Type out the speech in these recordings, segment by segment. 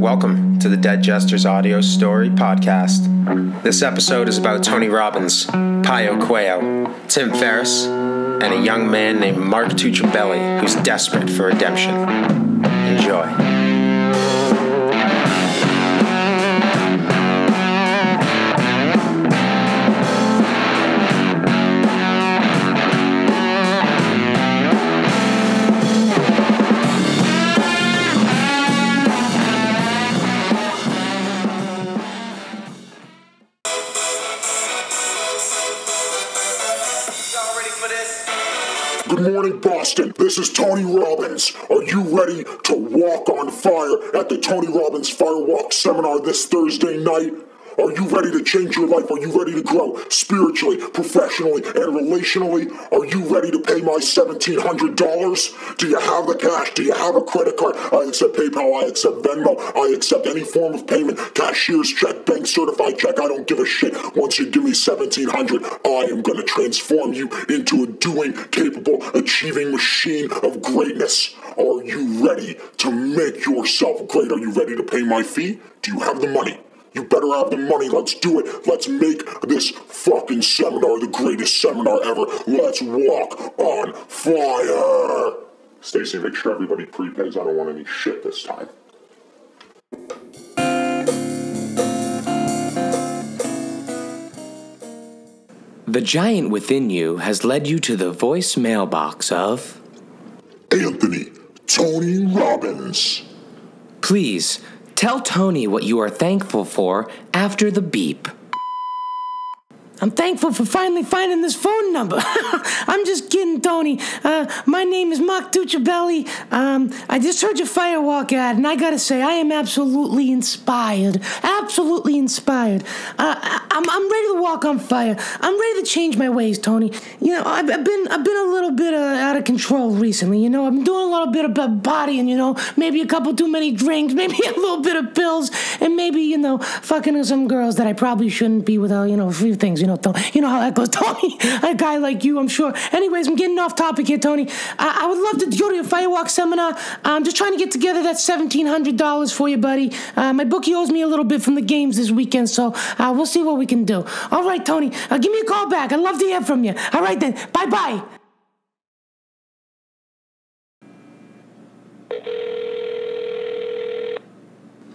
Welcome to the Dead Jesters Audio Story Podcast. This episode is about Tony Robbins, Pio Coelho, Tim Ferriss, and a young man named Mark Tuchabelli who's desperate for redemption. Enjoy. Is Tony Robbins. Are you ready to walk on fire at the Tony Robbins Firewalk Seminar this Thursday night? Are you ready to change your life? Are you ready to grow spiritually, professionally, and relationally? Are you ready to pay my $1,700? Do you have the cash? Do you have a credit card? I accept PayPal. I accept Venmo. I accept any form of payment. Cashier's check, bank certified check. I don't give a shit. Once you give me 1700 I am going to transform you into a doing, capable, achieving machine of greatness. Are you ready to make yourself great? Are you ready to pay my fee? Do you have the money? You better have the money. Let's do it. Let's make this fucking seminar the greatest seminar ever. Let's walk on fire. Stacy, make sure everybody prepays. I don't want any shit this time. The giant within you has led you to the voice mailbox of Anthony Tony Robbins. Please Tell Tony what you are thankful for after the beep. I'm thankful for finally finding this phone number. I'm just kidding, Tony. Uh, my name is Mark Tuchabelli. Um, I just heard your firewalk ad, and I gotta say, I am absolutely inspired. Absolutely inspired. Uh, I'm, I'm ready to walk on fire. I'm ready to change my ways, Tony. You know, I've, I've been I've been a little bit uh, out of control recently. You know, I've been doing a little bit of partying. You know, maybe a couple too many drinks, maybe a little bit of pills, and maybe you know, fucking some girls that I probably shouldn't be without. You know, a few things. You know know. You know how that goes, Tony. a guy like you, I'm sure. Anyways, I'm getting off topic here, Tony. I, I would love to go to your firewalk seminar. I'm just trying to get together that $1,700 for you, buddy. Uh, my bookie owes me a little bit from the games this weekend, so uh, we'll see what we can do. All right, Tony. Uh, give me a call back. I'd love to hear from you. All right, then. Bye bye.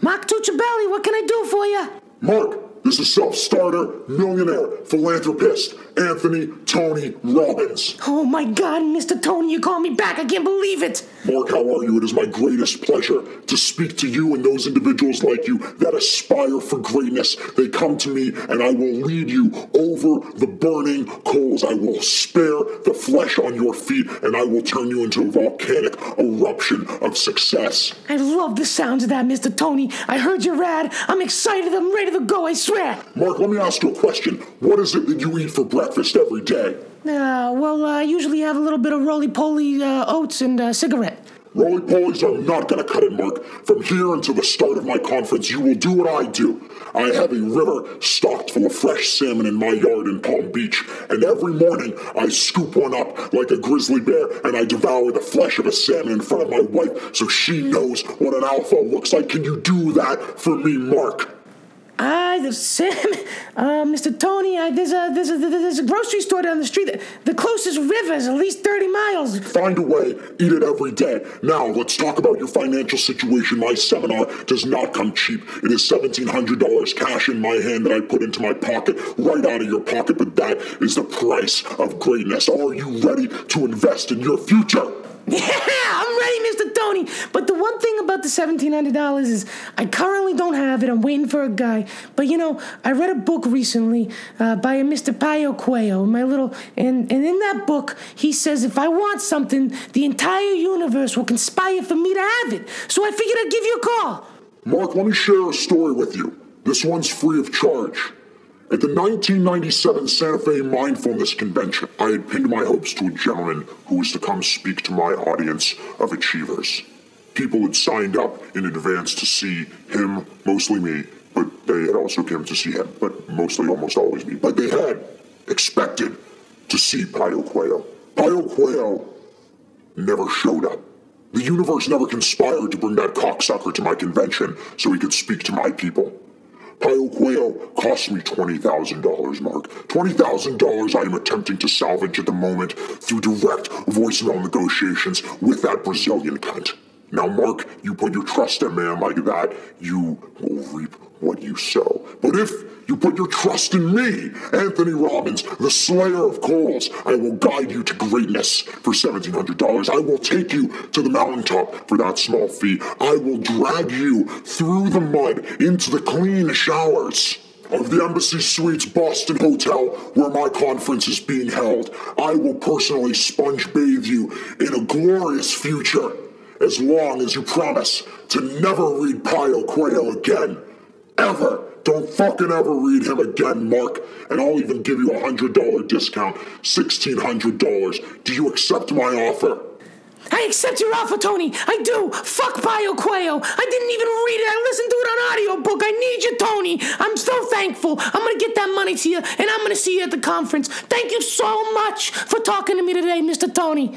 Mark Tuchabelli, what can I do for you? Mark, this is self-starter, millionaire, philanthropist, Anthony Tony Robbins. Oh my God, Mr. Tony, you called me back. I can't believe it. Mark, how are you? It is my greatest pleasure to speak to you and those individuals like you that aspire for greatness. They come to me and I will lead you over the burning coals. I will spare the flesh on your feet and I will turn you into a volcanic eruption of success. I love the sounds of that, Mr. Tony. I heard your ad. I'm excited. I'm ready to go. I swear. Mark, let me ask you a question. What is it that you eat for breakfast every day? Uh, well, I usually have a little bit of roly poly uh, oats and a cigarette. Roly polies are not going to cut it, Mark. From here until the start of my conference, you will do what I do. I have a river stocked full of fresh salmon in my yard in Palm Beach, and every morning I scoop one up like a grizzly bear and I devour the flesh of a salmon in front of my wife so she knows what an alpha looks like. Can you do that for me, Mark? I, the Sam, uh, Mr. Tony, I, there's a there's a there's a grocery store down the street. The closest river is at least thirty miles. Find a way, eat it every day. Now let's talk about your financial situation. My seminar does not come cheap. It is seventeen hundred dollars cash in my hand that I put into my pocket, right out of your pocket. But that is the price of greatness. Are you ready to invest in your future? Yeah, I'm ready, Mr. Tony. But the one thing about the $1,700 is I currently don't have it. I'm waiting for a guy. But you know, I read a book recently uh, by a Mr. Payo Coelho, my little, and, and in that book, he says if I want something, the entire universe will conspire for me to have it. So I figured I'd give you a call. Mark, let me share a story with you. This one's free of charge. At the 1997 Santa Fe Mindfulness Convention, I had pinned my hopes to a gentleman who was to come speak to my audience of achievers. People had signed up in advance to see him, mostly me, but they had also come to see him, but mostly almost always me. But they had expected to see Pio Coelho. Pio Coelho never showed up. The universe never conspired to bring that cocksucker to my convention so he could speak to my people. Pio Coelho cost me $20,000, Mark. $20,000 I am attempting to salvage at the moment through direct voicemail negotiations with that Brazilian cunt. Now, Mark, you put your trust in a man like that, you will reap what you sow. But if you put your trust in me, Anthony Robbins, the slayer of coals, I will guide you to greatness for $1,700. I will take you to the mountaintop for that small fee. I will drag you through the mud into the clean showers of the Embassy Suites Boston Hotel where my conference is being held. I will personally sponge bathe you in a glorious future as long as you promise to never read Pio Coelho again. Ever. Don't fucking ever read him again, Mark. And I'll even give you a $100 discount. $1,600. Do you accept my offer? I accept your offer, Tony. I do. Fuck Pio I didn't even read it. I listened to it on audiobook. I need you, Tony. I'm so thankful. I'm gonna get that money to you, and I'm gonna see you at the conference. Thank you so much for talking to me today, Mr. Tony.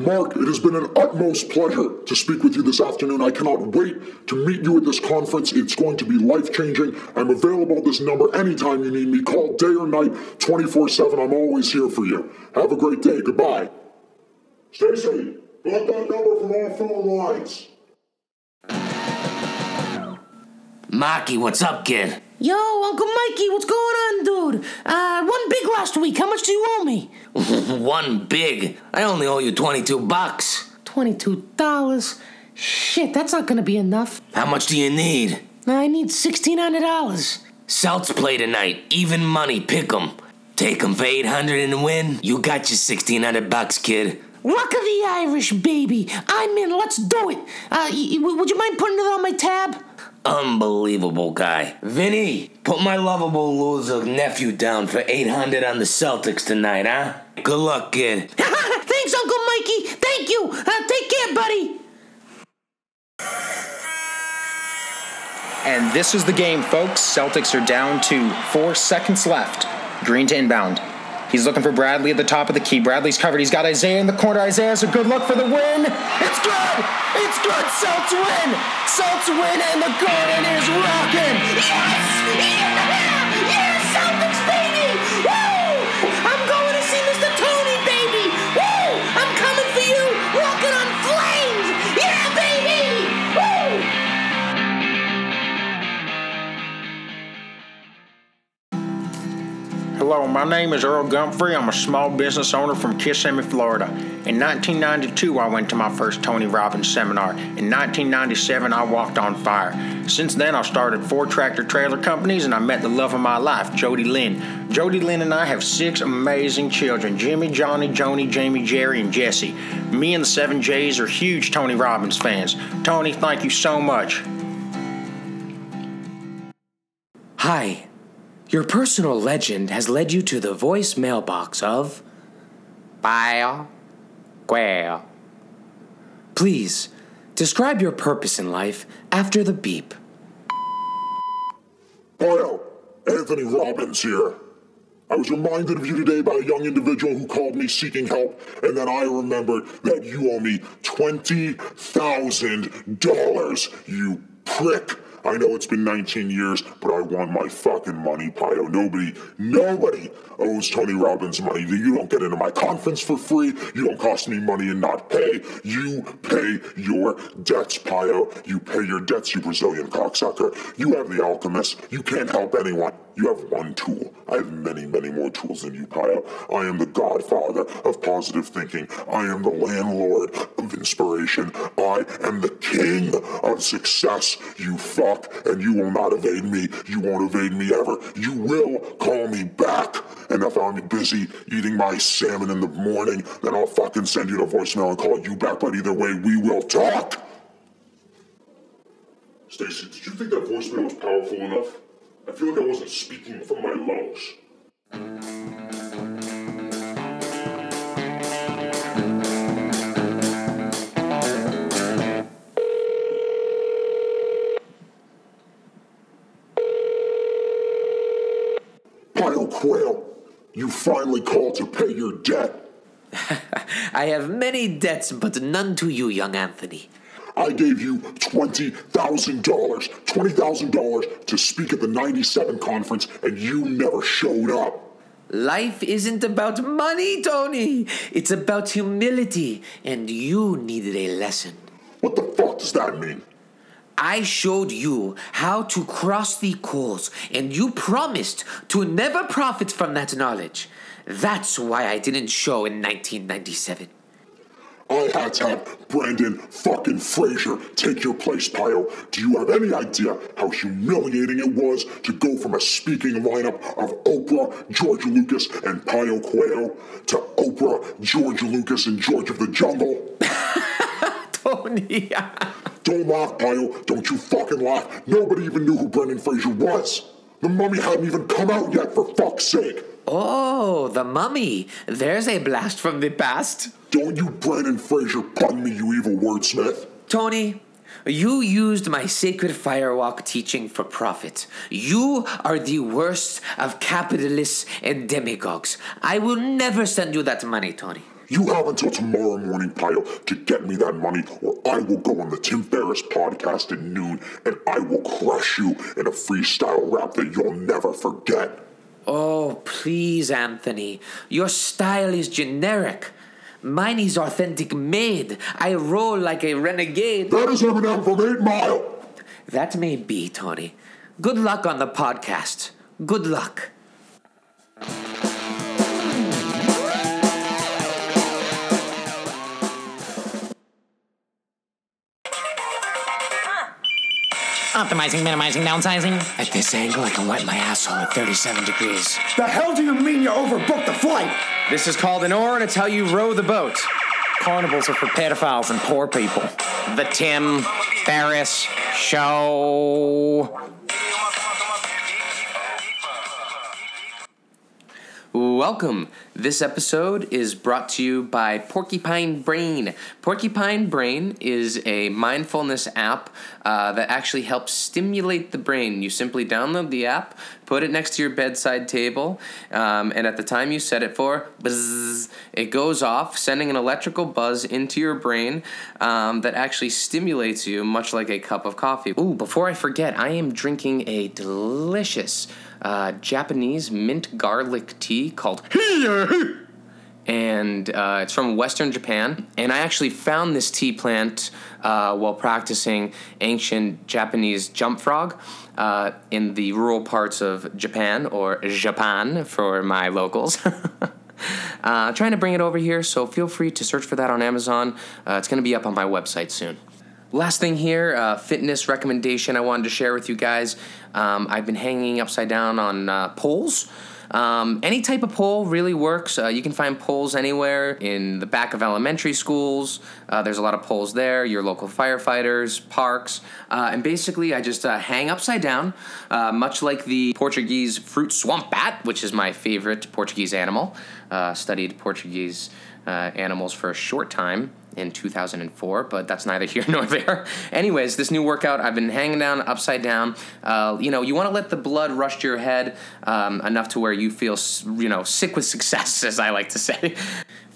Mark, it has been an utmost pleasure to speak with you this afternoon. I cannot wait to meet you at this conference. It's going to be life changing. I'm available at this number anytime you need me. Call day or night, 24 7. I'm always here for you. Have a great day. Goodbye. Stacy, block that number from all phone lines. Maki, what's up, kid? Yo, Uncle Mikey, what's going on, dude? Uh, one big last week. How much do you owe me? One big. I only owe you 22 bucks. Twenty-two dollars. Shit, that's not gonna be enough. How much do you need? I need sixteen hundred dollars. Celts play tonight. Even money, pick 'em. Take 'em for 800 and win. You got your 1600 bucks, kid. Luck of the Irish, baby. I'm in. Let's do it. Uh, y- y- would you mind putting it on my tab? Unbelievable guy. Vinny, put my lovable loser nephew down for 800 on the Celtics tonight, huh? Good luck, kid. Thanks, Uncle Mikey. Thank you. Uh, take care, buddy. And this is the game, folks. Celtics are down to four seconds left. Green to inbound. He's looking for Bradley at the top of the key. Bradley's covered. He's got Isaiah in the corner. Isaiah's a good look for the win. It's good. It's good. Celts win. Celts win, and the garden is rocking. Yes! Yeah! Hello, my name is Earl Gumphrey. I'm a small business owner from Kissimmee, Florida. In 1992, I went to my first Tony Robbins seminar. In 1997, I walked on fire. Since then, I've started four tractor trailer companies and I met the love of my life, Jody Lynn. Jody Lynn and I have six amazing children Jimmy, Johnny, Joni, Jamie, Jerry, and Jesse. Me and the seven J's are huge Tony Robbins fans. Tony, thank you so much. Hi. Your personal legend has led you to the voice mailbox of Pio Coelho. Please describe your purpose in life after the beep. Pio, Anthony Robbins here. I was reminded of you today by a young individual who called me seeking help, and then I remembered that you owe me $20,000, you prick. I know it's been 19 years, but I want my fucking money, Pio. Nobody, nobody owes Tony Robbins money. You don't get into my conference for free. You don't cost me money and not pay. You pay your debts, Pio. You pay your debts, you Brazilian cocksucker. You have the alchemist. You can't help anyone. You have one tool. I have many, many more tools than you, Pio. I am the godfather of positive thinking. I am the landlord of inspiration. I am the king of success. You fuck, and you will not evade me. You won't evade me ever. You will call me back. And if I'm busy eating my salmon in the morning, then I'll fucking send you the voicemail and call you back. But either way, we will talk. Stacy, did you think that voicemail was powerful enough? I feel like I wasn't speaking from my lungs. Finally called to pay your debt. I have many debts, but none to you, young Anthony. I gave you $20,000, $20,000 to speak at the 97 conference, and you never showed up. Life isn't about money, Tony. It's about humility, and you needed a lesson. What the fuck does that mean? I showed you how to cross the coals, and you promised to never profit from that knowledge. That's why I didn't show in 1997. I had to have Brendan fucking Fraser take your place, Pio. Do you have any idea how humiliating it was to go from a speaking lineup of Oprah, George Lucas, and Pio Coelho to Oprah, George Lucas, and George of the Jungle? Tony. Don't laugh, Pio. Don't you fucking laugh. Nobody even knew who Brendan Fraser was. The mummy hadn't even come out yet, for fuck's sake. oh, the mummy. There's a blast from the past. Don't you Brendan Fraser pun me, you evil wordsmith. Tony, you used my sacred firewalk teaching for profit. You are the worst of capitalists and demagogues. I will never send you that money, Tony. You have until tomorrow morning, Pio, to get me that money, or I will go on the Tim Ferriss podcast at noon and I will crush you in a freestyle rap that you'll never forget. Oh, please, Anthony. Your style is generic. Mine is authentic made. I roll like a renegade. That is Eminem from 8 Mile. That may be, Tony. Good luck on the podcast. Good luck. Optimizing, minimizing, downsizing. At this angle, I can wipe my asshole at 37 degrees. The hell do you mean you overbooked the flight? This is called an oar, and it's how you row the boat. Carnivals are for pedophiles and poor people. The Tim Ferriss Show. Welcome. This episode is brought to you by Porcupine Brain. Porcupine Brain is a mindfulness app uh, that actually helps stimulate the brain. You simply download the app, put it next to your bedside table, um, and at the time you set it for, buzz, it goes off, sending an electrical buzz into your brain um, that actually stimulates you, much like a cup of coffee. Ooh, before I forget, I am drinking a delicious uh, Japanese mint garlic tea called and uh, it's from Western Japan. And I actually found this tea plant uh, while practicing ancient Japanese jump frog uh, in the rural parts of Japan, or Japan for my locals. uh, trying to bring it over here, so feel free to search for that on Amazon. Uh, it's going to be up on my website soon. Last thing here, uh, fitness recommendation I wanted to share with you guys. Um, I've been hanging upside down on uh, poles. Um, any type of pole really works. Uh, you can find poles anywhere in the back of elementary schools. Uh, there's a lot of poles there, your local firefighters, parks. Uh, and basically, I just uh, hang upside down, uh, much like the Portuguese fruit swamp bat, which is my favorite Portuguese animal. Uh, studied Portuguese animals for a short time in 2004, but that's neither here nor there. Anyways, this new workout, I've been hanging down upside down. Uh, you know, you want to let the blood rush to your head um, enough to where you feel, you know, sick with success, as I like to say.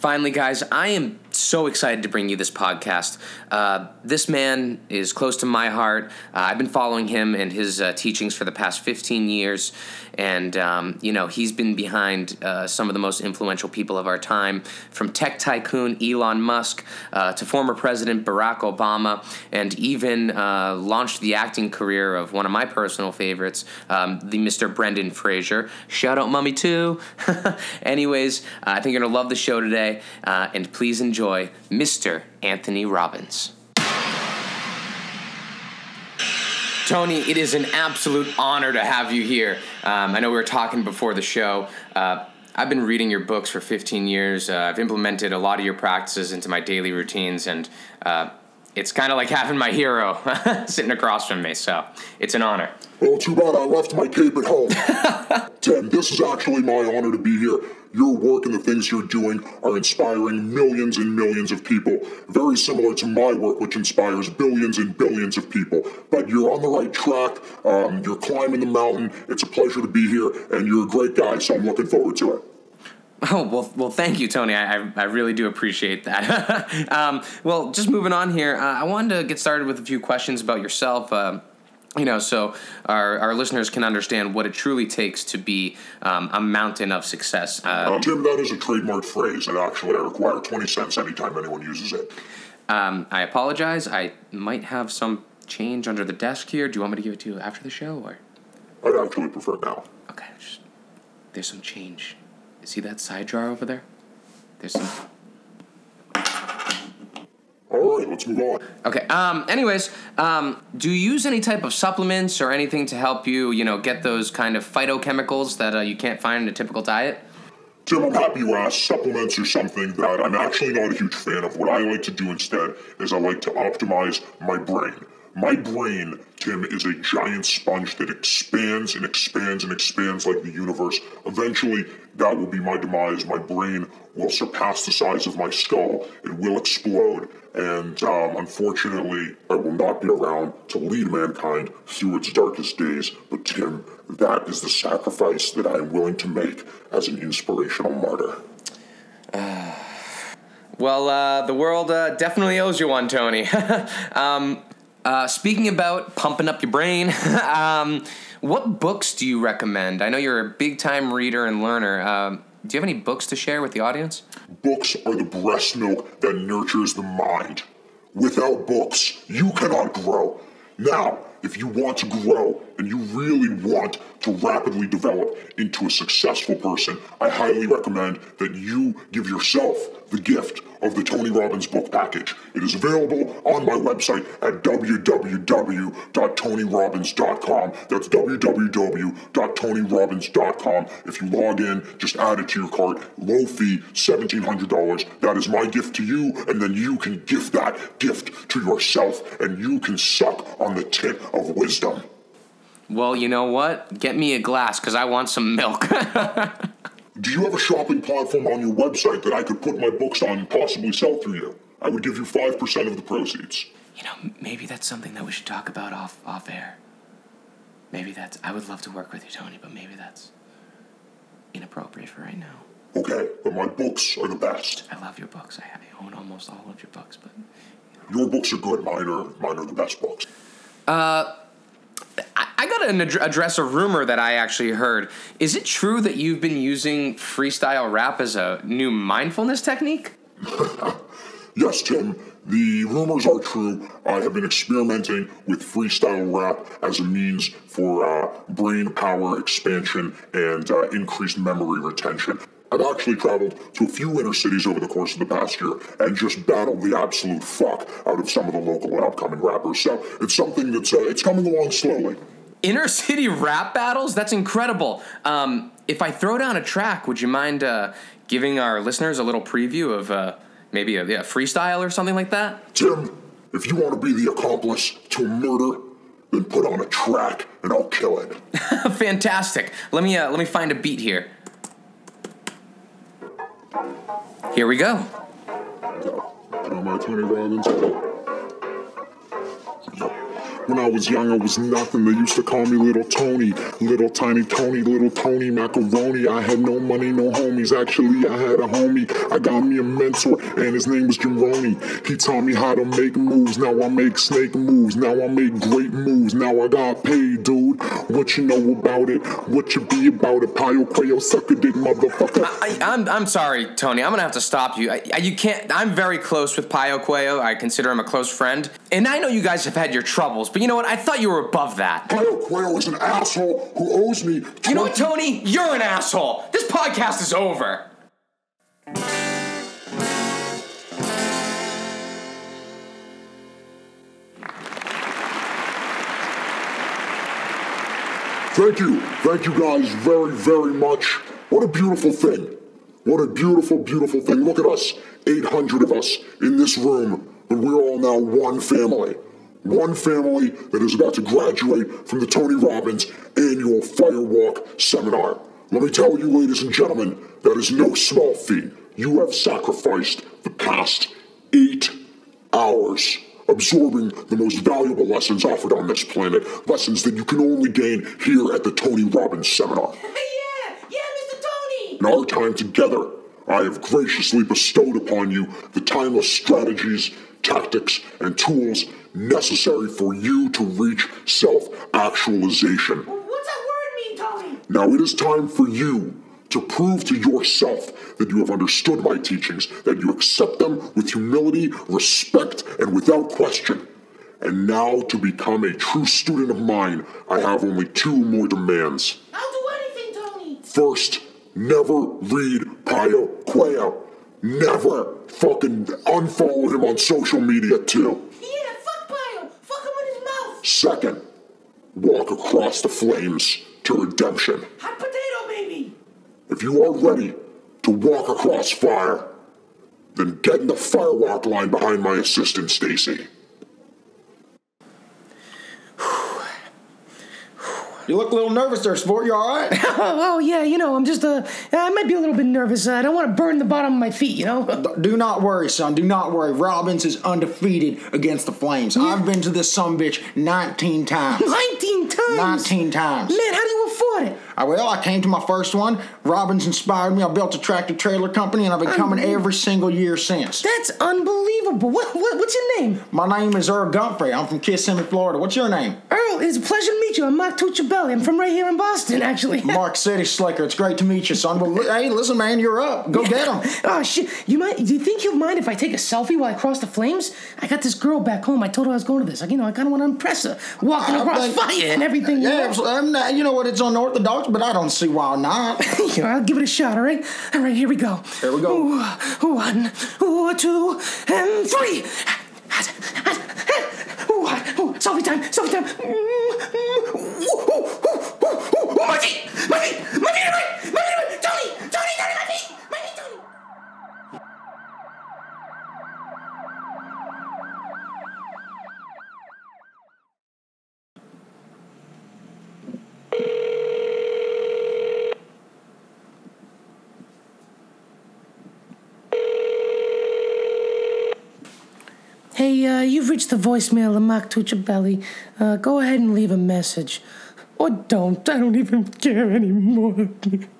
Finally, guys, I am so excited to bring you this podcast. Uh, this man is close to my heart. Uh, I've been following him and his uh, teachings for the past 15 years. And, um, you know, he's been behind uh, some of the most influential people of our time, from tech tycoon Elon Musk uh, to former President Barack Obama, and even uh, launched the acting career of one of my personal favorites, um, the Mr. Brendan Fraser. Shout out, Mummy, too. Anyways, I think you're to love the show today. and please enjoy Mr. Anthony Robbins. Tony, it is an absolute honor to have you here. Um, I know we were talking before the show. Uh, I've been reading your books for 15 years. Uh, I've implemented a lot of your practices into my daily routines, and uh, it's kind of like having my hero sitting across from me. So it's an honor. Well, too bad I left my cape at home. Tim, this is actually my honor to be here. Your work and the things you're doing are inspiring millions and millions of people, very similar to my work, which inspires billions and billions of people. But you're on the right track. Um, you're climbing the mountain. It's a pleasure to be here, and you're a great guy, so I'm looking forward to it. Oh well, well, thank you, Tony. I, I, really do appreciate that. um, well, just moving on here, uh, I wanted to get started with a few questions about yourself. Uh, you know, so our, our listeners can understand what it truly takes to be um, a mountain of success. Uh, Uh, Tim, that is a trademark phrase, and actually I require 20 cents anytime anyone uses it. um, I apologize. I might have some change under the desk here. Do you want me to give it to you after the show, or I'd actually prefer now. okay? Just, there's some change. See that side drawer over there? There's some. All right, let's move on. Okay. Um. Anyways, um, do you use any type of supplements or anything to help you, you know, get those kind of phytochemicals that uh, you can't find in a typical diet? Tim, I'm happy you asked. Supplements are something that I'm actually not a huge fan of. What I like to do instead is I like to optimize my brain. My brain, Tim, is a giant sponge that expands and expands and expands like the universe. Eventually, that will be my demise. My brain will surpass the size of my skull. It will explode. And um, unfortunately, I will not be around to lead mankind through its darkest days. But, Tim, that is the sacrifice that I am willing to make as an inspirational martyr. Well, uh, the world uh, definitely owes you one, Tony. um, uh, speaking about pumping up your brain, um, what books do you recommend? I know you're a big time reader and learner. Um, do you have any books to share with the audience? Books are the breast milk that nurtures the mind. Without books, you cannot grow. Now, if you want to grow and you really want to rapidly develop into a successful person, I highly recommend that you give yourself the gift of the Tony Robbins book package. It is available on my website at www.tonyrobbins.com. That's www.tonyrobbins.com. If you log in, just add it to your cart. Low fee, $1,700. That is my gift to you, and then you can gift that gift to yourself, and you can suck on the tip of wisdom. Well, you know what? Get me a glass because I want some milk. Do you have a shopping platform on your website that I could put my books on and possibly sell through you? I would give you 5% of the proceeds. you know, maybe that's something that we should talk about off off air. Maybe that's. I would love to work with you, Tony, but maybe that's inappropriate for right now. Okay, but my books are the best. I love your books. I, I own almost all of your books, but Your books are good, mine are, mine are the best books. Uh, I, got to address a rumor that I actually heard. Is it true that you've been using freestyle rap as a new mindfulness technique? Yes, Tim, the rumors are true. I have been experimenting with freestyle rap as a means for uh, brain power expansion and uh, increased memory retention. I've actually traveled to a few inner cities over the course of the past year and just battled the absolute fuck out of some of the local and upcoming rappers. So it's something that's uh, it's coming along slowly. Inner city rap battles? That's incredible. Um, if I throw down a track, would you mind uh, giving our listeners a little preview of uh, maybe a, yeah, freestyle or something like that? Tim, if you want to be the accomplice to a murder, then put on a track and I'll kill it. Fantastic. Let me uh, let me find a beat here. Here we go. When I was young, I was nothing. They used to call me Little Tony, Little Tiny Tony, Little Tony Macaroni. I had no money, no homies. Actually, I had a homie. I got me a mentor, and his name was Jim Roney. He taught me how to make moves. Now I make snake moves. Now I make great moves. Now I got paid, dude. What you know about it? What you be about it? Pio Coelho, sucker dick, motherfucker. I, I'm I'm sorry, Tony. I'm gonna have to stop you. I- you can't. I'm very close with Pio Coelho. I consider him a close friend, and I know you guys have had your troubles. But you know what? I thought you were above that. Pio Coelho is an asshole who owes me. You know what, Tony? You're an asshole. This podcast is over. Thank you. Thank you guys very, very much. What a beautiful thing. What a beautiful, beautiful thing. Look at us. 800 of us in this room, but we're all now one family. One family that is about to graduate from the Tony Robbins annual Firewalk seminar. Let me tell you, ladies and gentlemen, that is no small feat. You have sacrificed the past eight hours absorbing the most valuable lessons offered on this planet, lessons that you can only gain here at the Tony Robbins seminar. Yeah, yeah, Mr. Tony. In our time together I have graciously bestowed upon you the timeless strategies, tactics, and tools necessary for you to reach self actualization. What's that word mean, Tony? Now it is time for you to prove to yourself that you have understood my teachings, that you accept them with humility, respect, and without question. And now, to become a true student of mine, I have only two more demands. I'll do anything, Tony. First, never read Pio Coelho. Never fucking unfollow him on social media, too. Yeah, fuck Bio. Fuck him in his mouth. Second, walk across the flames to redemption. Hot potato, baby. If you are ready to walk across fire, then get in the firewalk line behind my assistant, Stacy. You look a little nervous there, sport. You all right? Oh, yeah, you know, I'm just, uh, I might be a little bit nervous. Uh, I don't want to burn the bottom of my feet, you know? Do not worry, son. Do not worry. Robbins is undefeated against the Flames. I've been to this some bitch 19 times. 19 times. 19 times. Man, how do you? I, well, oh, I came to my first one. Robbins inspired me. I built a tractor trailer company, and I've been coming every single year since. That's unbelievable. What, what, what's your name? My name is Earl Gumphrey. I'm from Kissimmee, Florida. What's your name? Earl, it's a pleasure to meet you. I'm Mark Tuchabelli. I'm from right here in Boston, actually. Mark City Slicker. It's great to meet you, son. Well, hey, listen, man, you're up. Go get him. Oh shit! You might? Do you think you'll mind if I take a selfie while I cross the flames? I got this girl back home. I told her I was going to this. Like, you know, I kind of want to impress her, walking across think- fire and everything. you Yeah, know? I'm not, you know what? It's unorthodox, but I don't see why not. Here, I'll give it a shot. All right. All right. Here we go. Here we go. Ooh, One, ooh, two, and three. Ooh, ooh, selfie time. Selfie time. My feet. My feet. My feet. My feet. My feet. Tony. Tony. Tony. My feet. My feet. Tony. Hey, uh, you've reached the voicemail of Mark Tuchabelli. Uh, go ahead and leave a message. Or don't. I don't even care anymore.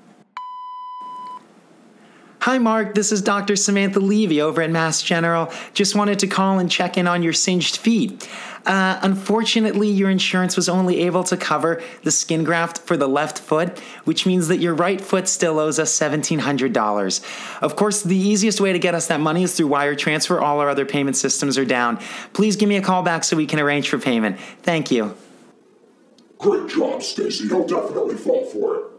Hi, Mark. This is Dr. Samantha Levy over at Mass General. Just wanted to call and check in on your singed feet. Uh, unfortunately, your insurance was only able to cover the skin graft for the left foot, which means that your right foot still owes us $1,700. Of course, the easiest way to get us that money is through wire transfer. All our other payment systems are down. Please give me a call back so we can arrange for payment. Thank you. Great job, Stacy. He'll definitely fall for it.